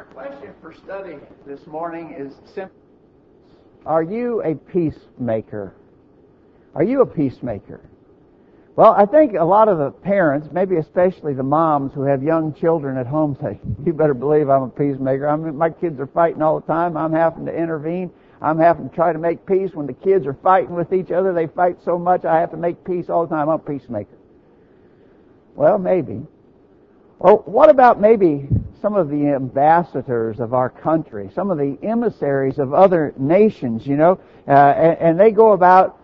Our question for study this morning is simple. Are you a peacemaker? Are you a peacemaker? Well, I think a lot of the parents, maybe especially the moms who have young children at home say, you better believe I'm a peacemaker. I mean, my kids are fighting all the time. I'm having to intervene. I'm having to try to make peace when the kids are fighting with each other. They fight so much I have to make peace all the time. I'm a peacemaker. Well, maybe. Or what about maybe some of the ambassadors of our country, some of the emissaries of other nations, you know, uh, and, and they go about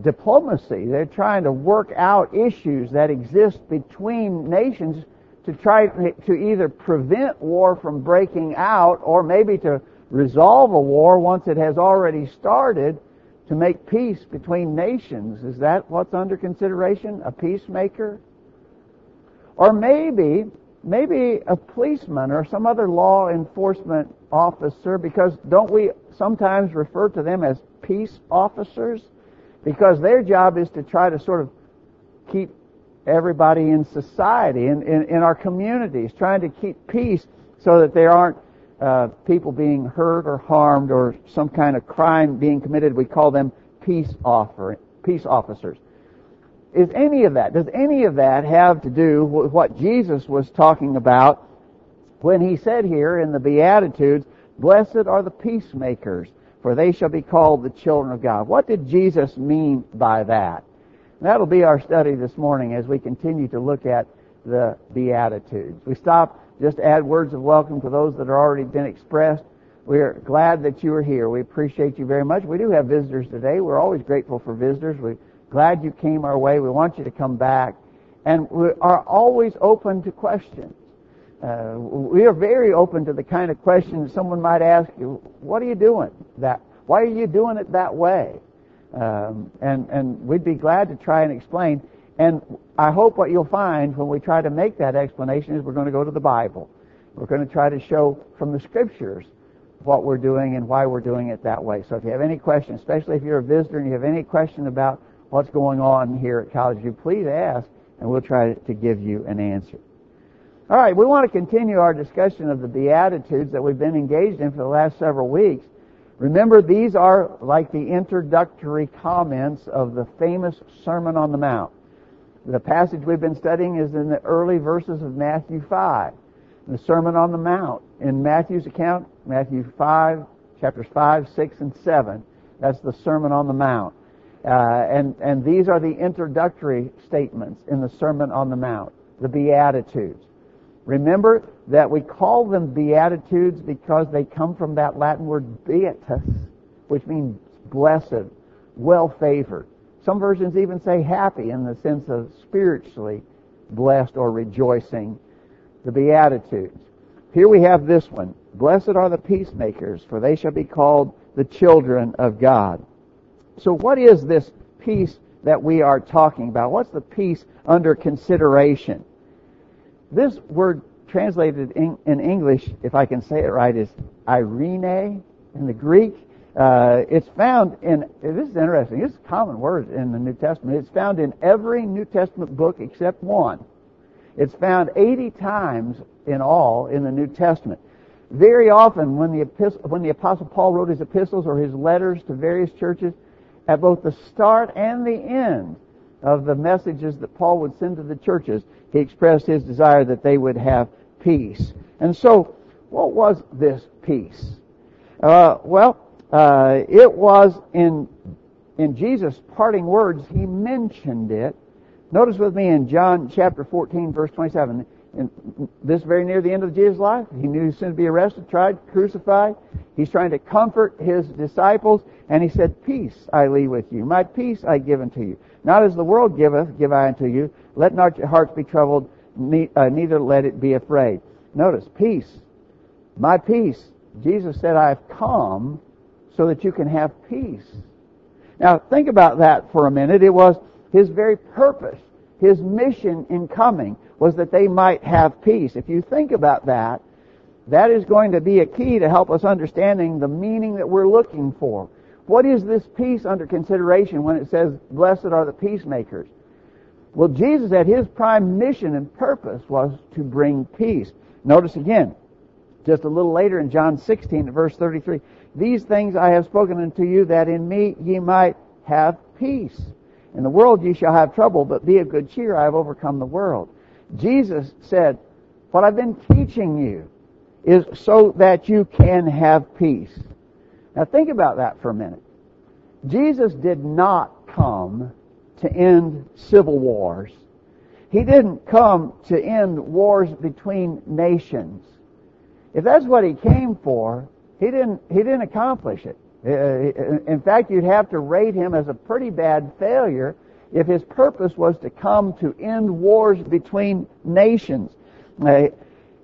diplomacy. They're trying to work out issues that exist between nations to try to either prevent war from breaking out or maybe to resolve a war once it has already started to make peace between nations. Is that what's under consideration? A peacemaker? Or maybe, maybe a policeman or some other law enforcement officer, because don't we sometimes refer to them as peace officers? Because their job is to try to sort of keep everybody in society, in, in, in our communities, trying to keep peace so that there aren't uh, people being hurt or harmed or some kind of crime being committed. We call them peace offer, peace officers is any of that, does any of that have to do with what Jesus was talking about when he said here in the Beatitudes, Blessed are the peacemakers, for they shall be called the children of God. What did Jesus mean by that? that'll be our study this morning as we continue to look at the Beatitudes. We stop just to add words of welcome to those that have already been expressed. We're glad that you are here. We appreciate you very much. We do have visitors today. We're always grateful for visitors. We Glad you came our way. We want you to come back. And we are always open to questions. Uh, we are very open to the kind of questions someone might ask you, what are you doing that? Why are you doing it that way? Um, and, and we'd be glad to try and explain. And I hope what you'll find when we try to make that explanation is we're going to go to the Bible. We're going to try to show from the scriptures what we're doing and why we're doing it that way. So if you have any questions, especially if you're a visitor and you have any question about what's going on here at College View, please ask and we'll try to give you an answer. All right, we want to continue our discussion of the Beatitudes that we've been engaged in for the last several weeks. Remember, these are like the introductory comments of the famous Sermon on the Mount. The passage we've been studying is in the early verses of Matthew 5. The Sermon on the Mount in Matthew's account, Matthew 5, chapters 5, 6, and 7. That's the Sermon on the Mount. Uh, and, and these are the introductory statements in the Sermon on the Mount, the Beatitudes. Remember that we call them Beatitudes because they come from that Latin word beatus, which means blessed, well favored. Some versions even say happy in the sense of spiritually blessed or rejoicing. The Beatitudes. Here we have this one. Blessed are the peacemakers, for they shall be called the children of God. So what is this peace that we are talking about? What's the peace under consideration? This word translated in, in English, if I can say it right, is eirene in the Greek. Uh, it's found in, this is interesting, is a common word in the New Testament. It's found in every New Testament book except one. It's found 80 times in all in the New Testament. Very often when the, when the Apostle Paul wrote his epistles or his letters to various churches, at both the start and the end of the messages that Paul would send to the churches, he expressed his desire that they would have peace. And so, what was this peace? Uh, well, uh, it was in in Jesus' parting words. He mentioned it. Notice with me in John chapter 14, verse 27. And this very near the end of Jesus' life, he knew he was soon to be arrested, tried, crucified. He's trying to comfort his disciples, and he said, Peace I leave with you. My peace I give unto you. Not as the world giveth, give I unto you. Let not your hearts be troubled, uh, neither let it be afraid. Notice, peace. My peace. Jesus said, I have come so that you can have peace. Now, think about that for a minute. It was his very purpose, his mission in coming was that they might have peace. If you think about that, that is going to be a key to help us understanding the meaning that we're looking for. What is this peace under consideration when it says, blessed are the peacemakers? Well, Jesus at his prime mission and purpose was to bring peace. Notice again, Just a little later in John 16, verse 33, these things I have spoken unto you that in me ye might have peace. In the world ye shall have trouble, but be of good cheer, I have overcome the world. Jesus said, what I've been teaching you is so that you can have peace. Now think about that for a minute. Jesus did not come to end civil wars. He didn't come to end wars between nations. If that's what he came for, he didn't, he didn't accomplish it. Uh, in fact, you'd have to rate him as a pretty bad failure if his purpose was to come to end wars between nations.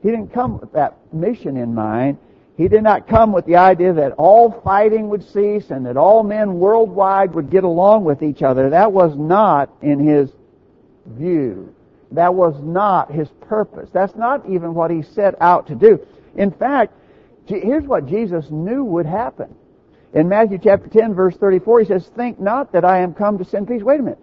He didn't come with that mission in mind. He did not come with the idea that all fighting would cease and that all men worldwide would get along with each other. That was not in his view. That was not his purpose. That's not even what he set out to do. In fact, here's what Jesus knew would happen. In Matthew chapter 10 verse 34 he says, Think not that I am come to send peace. Wait a minute.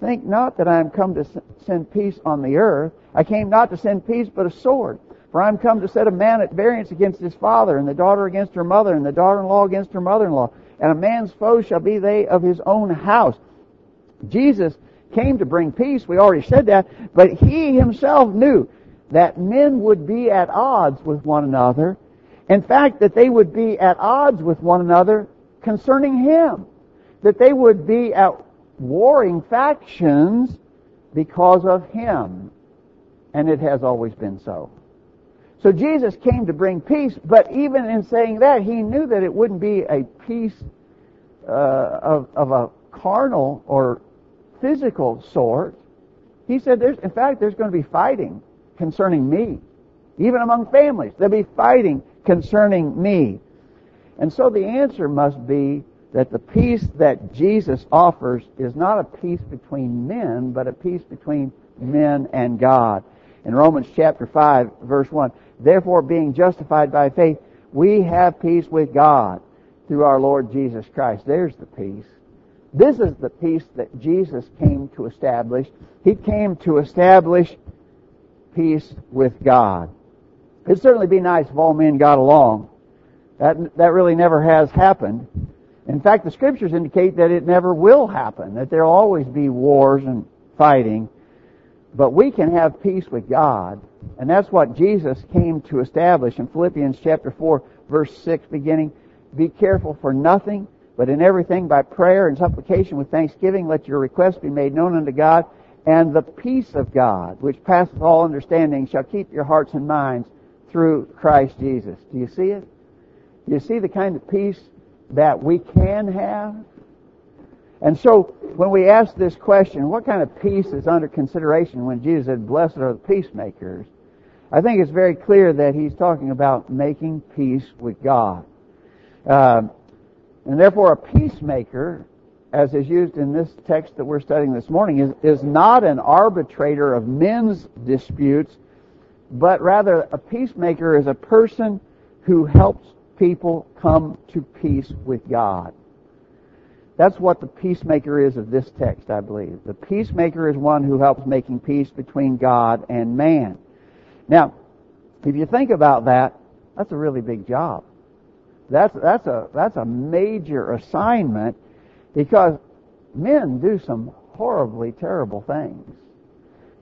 Think not that I am come to send peace on the earth. I came not to send peace but a sword. For I am come to set a man at variance against his father, and the daughter against her mother, and the daughter-in-law against her mother-in-law. And a man's foes shall be they of his own house. Jesus came to bring peace, we already said that, but he himself knew that men would be at odds with one another. In fact, that they would be at odds with one another concerning him. That they would be at warring factions because of him. And it has always been so. So Jesus came to bring peace, but even in saying that, he knew that it wouldn't be a peace uh, of, of a carnal or physical sort. He said, there's, in fact, there's going to be fighting concerning me. Even among families, there'll be fighting concerning me. And so the answer must be that the peace that Jesus offers is not a peace between men, but a peace between men and God. In Romans chapter 5, verse 1, Therefore, being justified by faith, we have peace with God through our Lord Jesus Christ. There's the peace. This is the peace that Jesus came to establish. He came to establish peace with God. It'd certainly be nice if all men got along. That, that really never has happened. In fact, the scriptures indicate that it never will happen, that there'll always be wars and fighting. But we can have peace with God and that's what Jesus came to establish in Philippians chapter 4 verse 6 beginning. Be careful for nothing, but in everything by prayer and supplication with thanksgiving let your requests be made known unto God, and the peace of God, which passeth all understanding, shall keep your hearts and minds through Christ Jesus. Do you see it? Do you see the kind of peace that we can have? And so, when we ask this question, what kind of peace is under consideration when Jesus said, blessed are the peacemakers? I think it's very clear that he's talking about making peace with God. Uh, and therefore a peacemaker, as is used in this text that we're studying this morning, is, is not an arbitrator of men's disputes, but rather a peacemaker is a person who helps people come to peace with God. That's what the peacemaker is of this text, I believe. The peacemaker is one who helps making peace between God and man. Now, if you think about that, that's a really big job. That's, that's a, that's a major assignment because men do some horribly terrible things.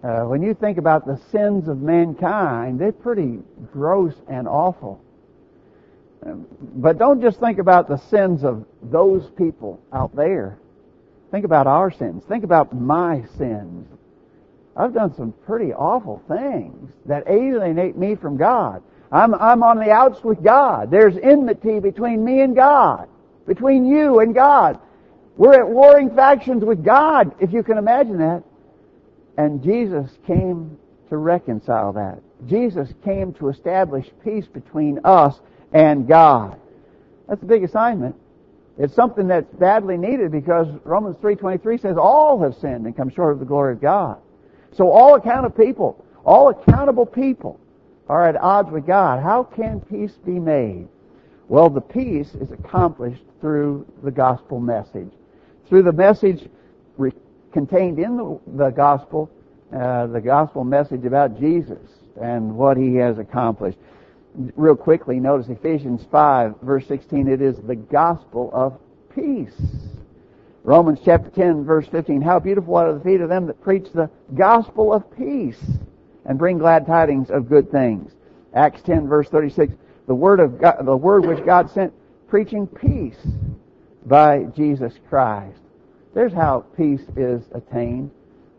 Uh, when you think about the sins of mankind, they're pretty gross and awful. But don't just think about the sins of those people out there. Think about our sins. Think about my sins. I've done some pretty awful things that alienate me from God. I'm, I'm on the outs with God. There's enmity between me and God. Between you and God. We're at warring factions with God, if you can imagine that. And Jesus came to reconcile that. Jesus came to establish peace between us and God. That's a big assignment. It's something that's badly needed because Romans 3.23 says all have sinned and come short of the glory of God. So all accountable people, all accountable people are at odds with God. How can peace be made? Well, the peace is accomplished through the gospel message. Through the message re- contained in the, the gospel, uh, the gospel message about Jesus and what he has accomplished. real quickly, notice Ephesians 5, verse 16, it is the gospel of peace. Romans chapter 10, verse 15, how beautiful are the feet of them that preach the gospel of peace and bring glad tidings of good things. Acts 10, verse 36, the word of God, the word which God sent preaching peace by Jesus Christ. There's how peace is attained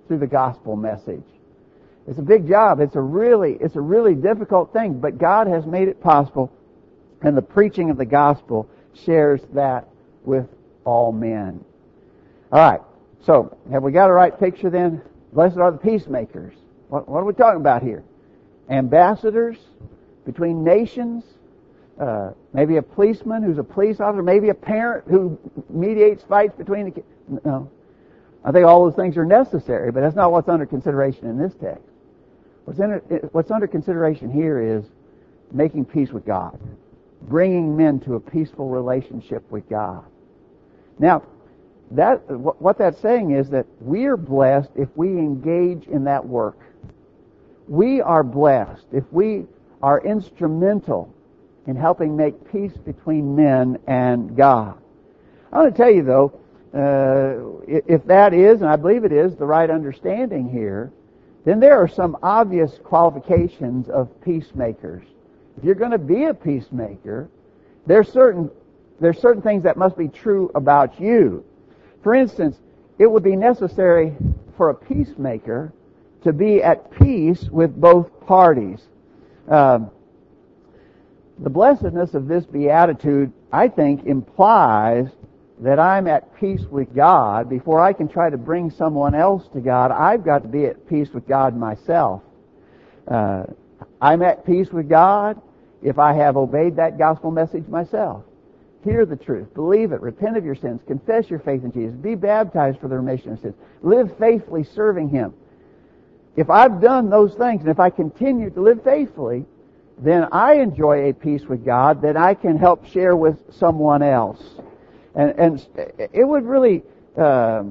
through the gospel message. It's a big job. It's a really, it's a really difficult thing, but God has made it possible and the preaching of the gospel shares that with all men. Alright, so have we got a right picture then? Blessed are the peacemakers. What, what are we talking about here? Ambassadors between nations, uh, maybe a policeman who's a police officer, maybe a parent who mediates fights between the kids. No. I think all those things are necessary, but that's not what's under consideration in this text. What's, in, what's under consideration here is making peace with God, bringing men to a peaceful relationship with God. Now, that what that's saying is that we are blessed if we engage in that work. We are blessed if we are instrumental in helping make peace between men and God. I want to tell you though, uh, if that is, and I believe it is, the right understanding here, then there are some obvious qualifications of peacemakers. If you're going to be a peacemaker, there's certain there's certain things that must be true about you. For instance, it would be necessary for a peacemaker to be at peace with both parties. Um, the blessedness of this beatitude, I think, implies that I'm at peace with God before I can try to bring someone else to God. I've got to be at peace with God myself. Uh, I'm at peace with God if I have obeyed that gospel message myself. Hear the truth, believe it, repent of your sins, confess your faith in Jesus, be baptized for the remission of sins, live faithfully serving Him. If I've done those things and if I continue to live faithfully, then I enjoy a peace with God that I can help share with someone else. And, and it would really uh,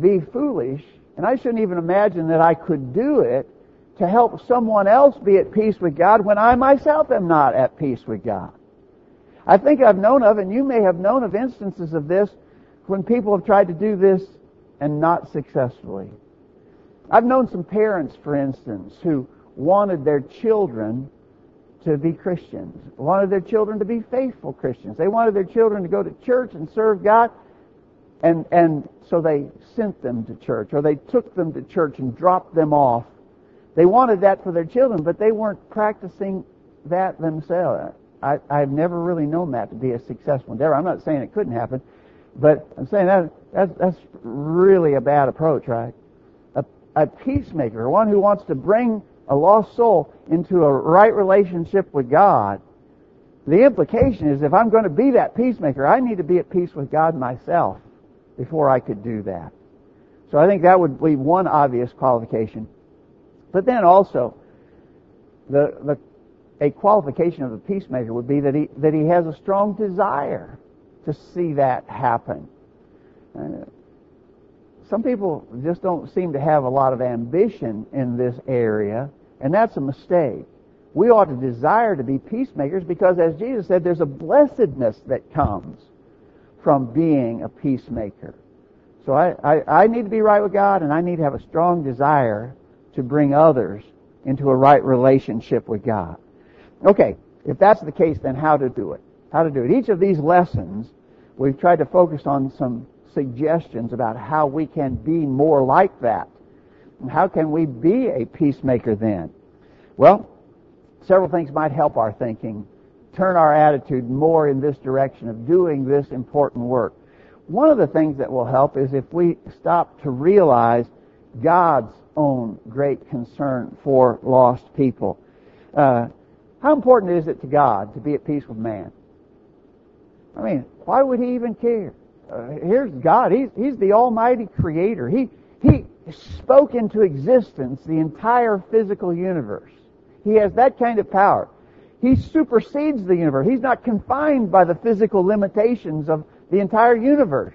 be foolish, and I shouldn't even imagine that I could do it to help someone else be at peace with God when I myself am not at peace with God. I think I've known of, and you may have known of instances of this when people have tried to do this and not successfully. I've known some parents, for instance, who wanted their children to be Christians, wanted their children to be faithful Christians. They wanted their children to go to church and serve God. And, and so they sent them to church, or they took them to church and dropped them off. They wanted that for their children, but they weren't practicing that themselves. I, I've never really known that to be a successful endeavor. I'm not saying it couldn't happen, but I'm saying that that's, that's really a bad approach, right? A, a peacemaker, one who wants to bring a lost soul into a right relationship with God, the implication is if I'm going to be that peacemaker, I need to be at peace with God myself before I could do that. So I think that would be one obvious qualification. But then also, the, the, a qualification of the peacemaker would be that he, that he has a strong desire to see that happen. Uh, some people just don't seem to have a lot of ambition in this area, and that's a mistake. We ought to desire to be peacemakers because, as Jesus said, there's a blessedness that comes from being a peacemaker. So I, I, I need to be right with God, and I need to have a strong desire to bring others into a right relationship with God. Okay, if that's the case, then how to do it? How to do it? Each of these lessons, we've tried to focus on some suggestions about how we can be more like that. And how can we be a peacemaker then? Well, several things might help our thinking, turn our attitude more in this direction of doing this important work. One of the things that will help is if we stop to realize God's own great concern for lost people. Uh, how important is it to God to be at peace with man? I mean, why would he even care? uh, here's God. He's, he's the Almighty Creator. He, he spoke into existence the entire physical universe. He has that kind of power. He supersedes the universe. He's not confined by the physical limitations of the entire universe.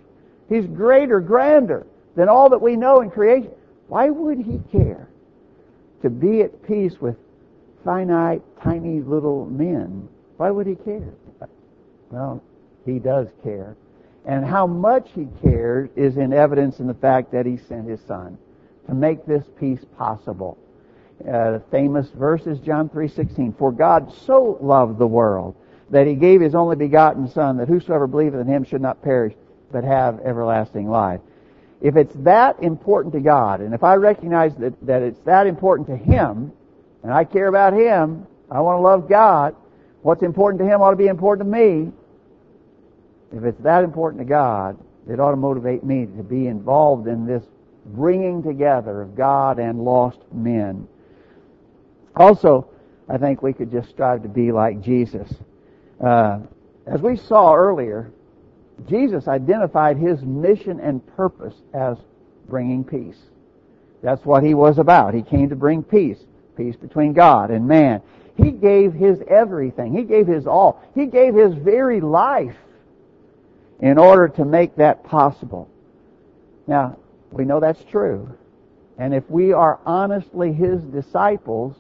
He's greater, grander than all that we know in creation. Why would he care to be at peace with finite, tiny little men. Why would he care? Well, he does care. And how much he cares is in evidence in the fact that he sent his son to make this peace possible. Uh, famous verse is John 3:16. For God so loved the world that he gave his only begotten son that whosoever believeth in him should not perish but have everlasting life. If it's that important to God, and if I recognize that, that it's that important to him, and I care about him, I want to love God, what's important to him ought to be important to me. If it's that important to God, it ought to motivate me to be involved in this bringing together of God and lost men. Also, I think we could just strive to be like Jesus. Uh, as we saw earlier, Jesus identified his mission and purpose as bringing peace. That's what he was about. He came to bring peace. Peace between God and man. He gave his everything. He gave his all. He gave his very life in order to make that possible. Now, we know that's true. And if we are honestly his disciples,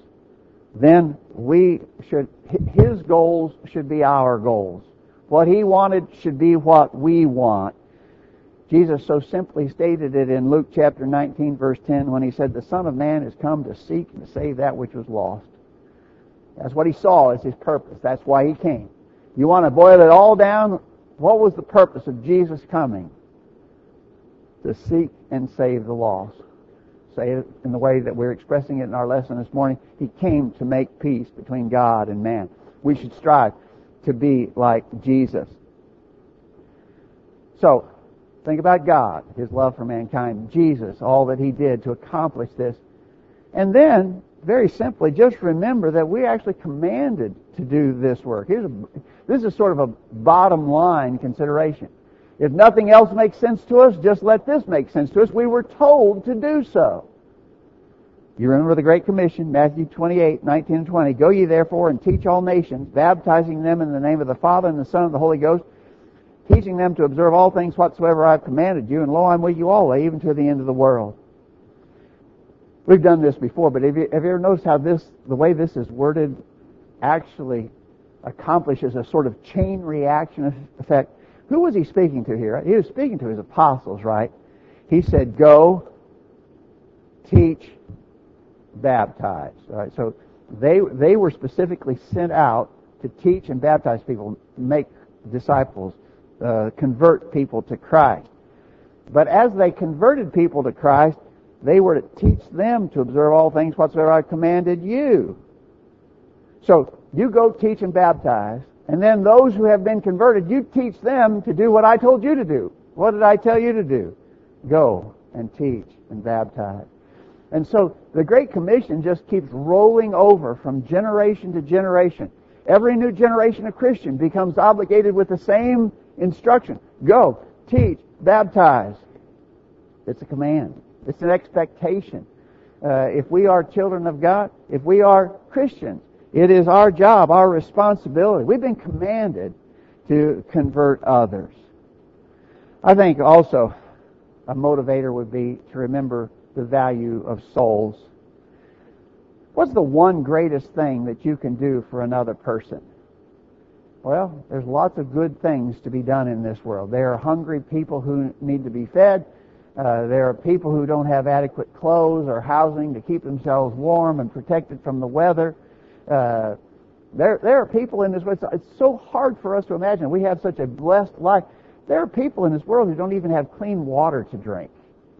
then we should, his goals should be our goals. What he wanted should be what we want. Jesus so simply stated it in Luke chapter 19 verse 10 when he said, the Son of Man has come to seek and to save that which was lost. That's what he saw as his purpose. That's why he came. You want to boil it all down? What was the purpose of Jesus coming? To seek and save the lost say it in the way that we're expressing it in our lesson this morning. He came to make peace between God and man. We should strive to be like Jesus. So, think about God, His love for mankind, Jesus, all that He did to accomplish this. And then, very simply, just remember that we actually commanded to do this work. Here's a, this is sort of a bottom line consideration. If nothing else makes sense to us, just let this make sense to us. We were told to do so. You remember the Great Commission, Matthew 28, 19 and 20. Go ye therefore and teach all nations, baptizing them in the name of the Father and the Son and the Holy Ghost, teaching them to observe all things whatsoever I have commanded you, and lo, I'm with you always, even to the end of the world. We've done this before, but have you, have you ever noticed how this, the way this is worded, actually accomplishes a sort of chain reaction effect? Who was he speaking to here? He was speaking to his apostles, right? He said, go, teach, baptize. Right? So they, they were specifically sent out to teach and baptize people, make disciples, uh, convert people to Christ. But as they converted people to Christ, they were to teach them to observe all things whatsoever I commanded you. So you go teach and baptize, and then those who have been converted, you teach them to do what I told you to do. What did I tell you to do? Go and teach and baptize. And so the Great Commission just keeps rolling over from generation to generation. Every new generation of Christian becomes obligated with the same instruction. Go, teach, baptize. It's a command. It's an expectation. Uh, if we are children of God, if we are Christians, it is our job, our responsibility. We've been commanded to convert others. I think also a motivator would be to remember the value of souls. What's the one greatest thing that you can do for another person? Well, there's lots of good things to be done in this world. There are hungry people who need to be fed. Uh, there are people who don't have adequate clothes or housing to keep themselves warm and protected from the weather. Uh, there, there are people in this world. It's so hard for us to imagine. We have such a blessed life. There are people in this world who don't even have clean water to drink.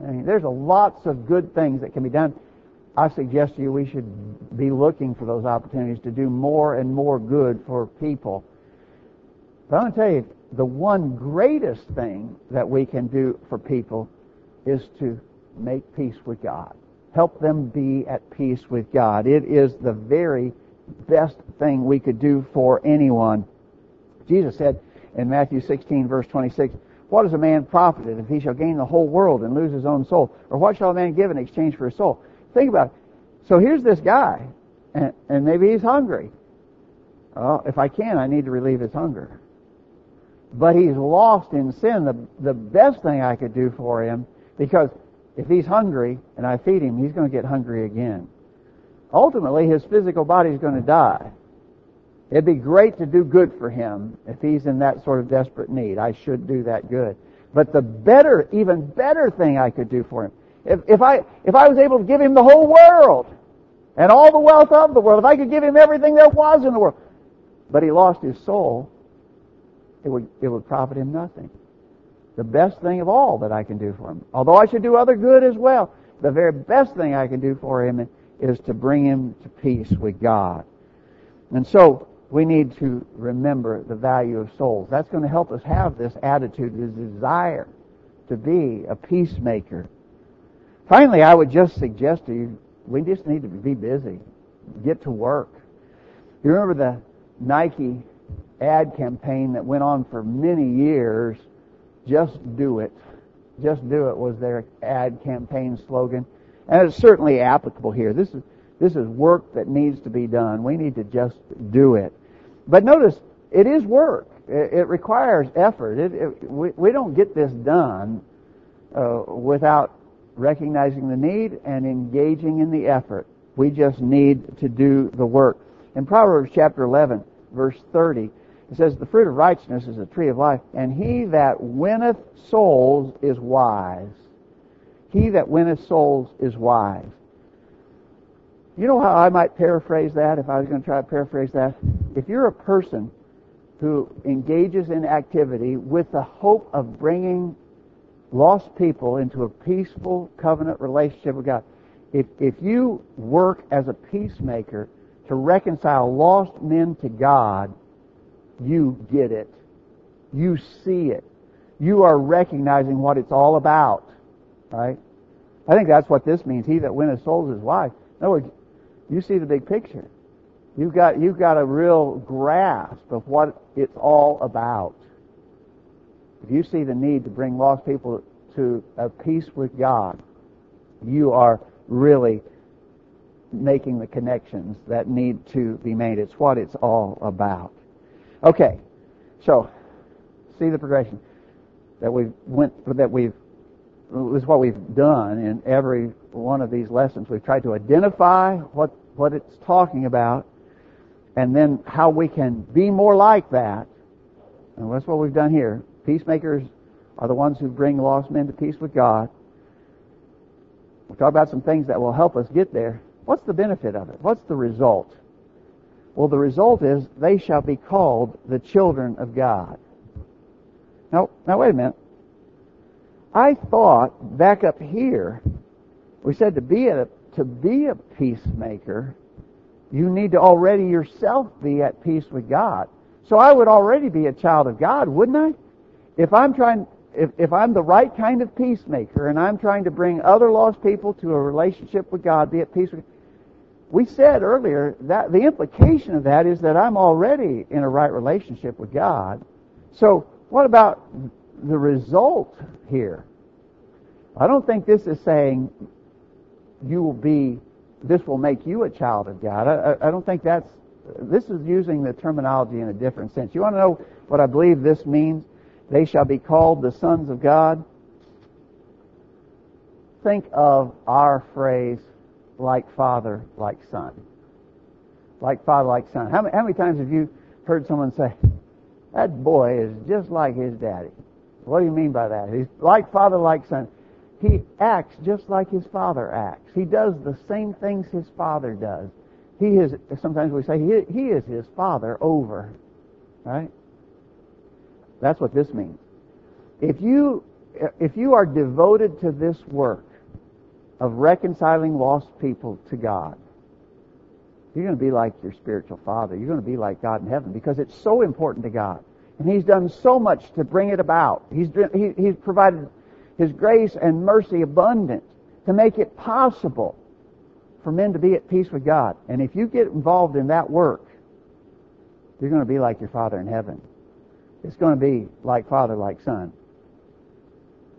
I mean, there's a lots of good things that can be done. I suggest to you we should be looking for those opportunities to do more and more good for people. But I'm going to tell you, the one greatest thing that we can do for people is to make peace with God. Help them be at peace with God. It is the very best thing we could do for anyone. Jesus said in Matthew 16 verse 26, What is a man profited if he shall gain the whole world and lose his own soul? Or what shall a man give in exchange for his soul? Think about it. So here's this guy, and, and maybe he's hungry. Well, if I can, I need to relieve his hunger. But he's lost in sin. The, the best thing I could do for him, because if he's hungry and I feed him, he's going to get hungry again. ultimately his physical body is going to die. It'd be great to do good for him if he's in that sort of desperate need. I should do that good. But the better, even better thing I could do for him, if, if I, if I was able to give him the whole world and all the wealth of the world, if I could give him everything there was in the world, but he lost his soul, it would, it would profit him nothing. The best thing of all that I can do for him, although I should do other good as well, the very best thing I can do for him is to bring him to peace with God. And so, we need to remember the value of souls. That's going to help us have this attitude, this desire to be a peacemaker. Finally, I would just suggest to you, we just need to be busy. Get to work. You remember the Nike ad campaign that went on for many years? Just do it. Just do it was their ad campaign slogan. And it's certainly applicable here. This is, this is work that needs to be done. We need to just do it. But notice, it is work. It, it requires effort. It, it, we, we don't get this done uh, without recognizing the need and engaging in the effort. We just need to do the work. In Proverbs chapter 11, verse 30, it says, The fruit of righteousness is a tree of life, and he that winneth souls is wise. He that winneth souls is wise. You know how I might paraphrase that if I was going to try to paraphrase that? If you're a person who engages in activity with the hope of bringing lost people into a peaceful covenant relationship with God, if, if you work as a peacemaker to reconcile lost men to God, you get it. You see it. You are recognizing what it's all about. Right? I think that's what this means. He that winneth souls is wise. In other words, you see the big picture. You've got, you've got a real grasp of what it's all about. If you see the need to bring lost people to a peace with God, you are really making the connections that need to be made. It's what it's all about. Okay, so see the progression that we've went that we've is what we've done in every one of these lessons. We've tried to identify what what it's talking about, and then how we can be more like that. And that's what we've done here. Peacemakers are the ones who bring lost men to peace with God. We'll talk about some things that will help us get there. What's the benefit of it? What's the result? Well, the result is they shall be called the children of God. Now, now wait a minute. I thought back up here, we said to be a to be a peacemaker, you need to already yourself be at peace with God. So I would already be a child of God, wouldn't I? If I'm trying, if, if I'm the right kind of peacemaker and I'm trying to bring other lost people to a relationship with God, be at peace with we said earlier that the implication of that is that I'm already in a right relationship with God. So what about the result here? I don't think this is saying you will be, this will make you a child of God. I, I don't think that's, this is using the terminology in a different sense. You want to know what I believe this means? They shall be called the sons of God. Think of our phrase, like father, like son. Like father, like son. How many, how many times have you heard someone say, that boy is just like his daddy? What do you mean by that? He's like father, like son. He acts just like his father acts. He does the same things his father does. He is, sometimes we say, he, he is his father over. Right? That's what this means. If you, if you are devoted to this work of reconciling lost people to God, you're going to be like your spiritual father. You're going to be like God in heaven because it's so important to God. And He's done so much to bring it about. He's, he, he's provided his grace and mercy abundant to make it possible for men to be at peace with God. And if you get involved in that work, you're going to be like your Father in heaven. It's going to be like Father, like Son.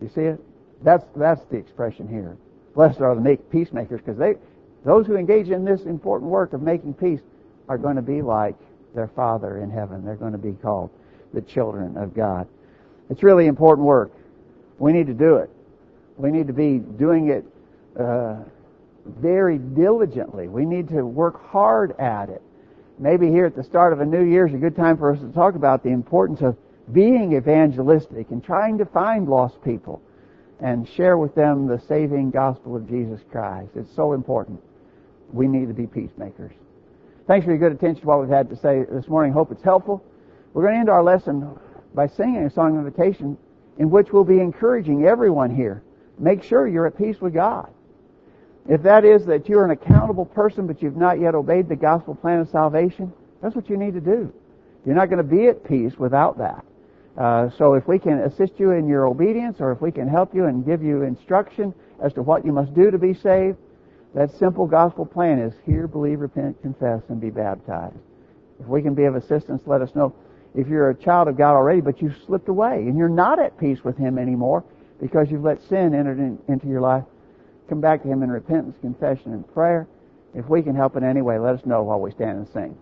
You see it? That's, that's the expression here. Blessed are the peacemakers because they, those who engage in this important work of making peace are going to be like their Father in heaven. They're going to be called the children of God. It's really important work. We need to do it. We need to be doing it uh, very diligently. We need to work hard at it. Maybe here at the start of a new year is a good time for us to talk about the importance of being evangelistic and trying to find lost people and share with them the saving gospel of Jesus Christ. It's so important. We need to be peacemakers. Thanks for your good attention to what we've had to say this morning. Hope it's helpful. We're going to end our lesson by singing a song of invitation in which we'll be encouraging everyone here. Make sure you're at peace with God. If that is that you're an accountable person but you've not yet obeyed the gospel plan of salvation, that's what you need to do. You're not going to be at peace without that. Uh, so if we can assist you in your obedience or if we can help you and give you instruction as to what you must do to be saved, that simple gospel plan is hear, believe, repent, confess, and be baptized. If we can be of assistance, let us know. If you're a child of God already, but you've slipped away and you're not at peace with Him anymore because you've let sin enter in, into your life, Come back to Him in repentance, confession, and prayer. If we can help in any way, let us know while we stand and sing.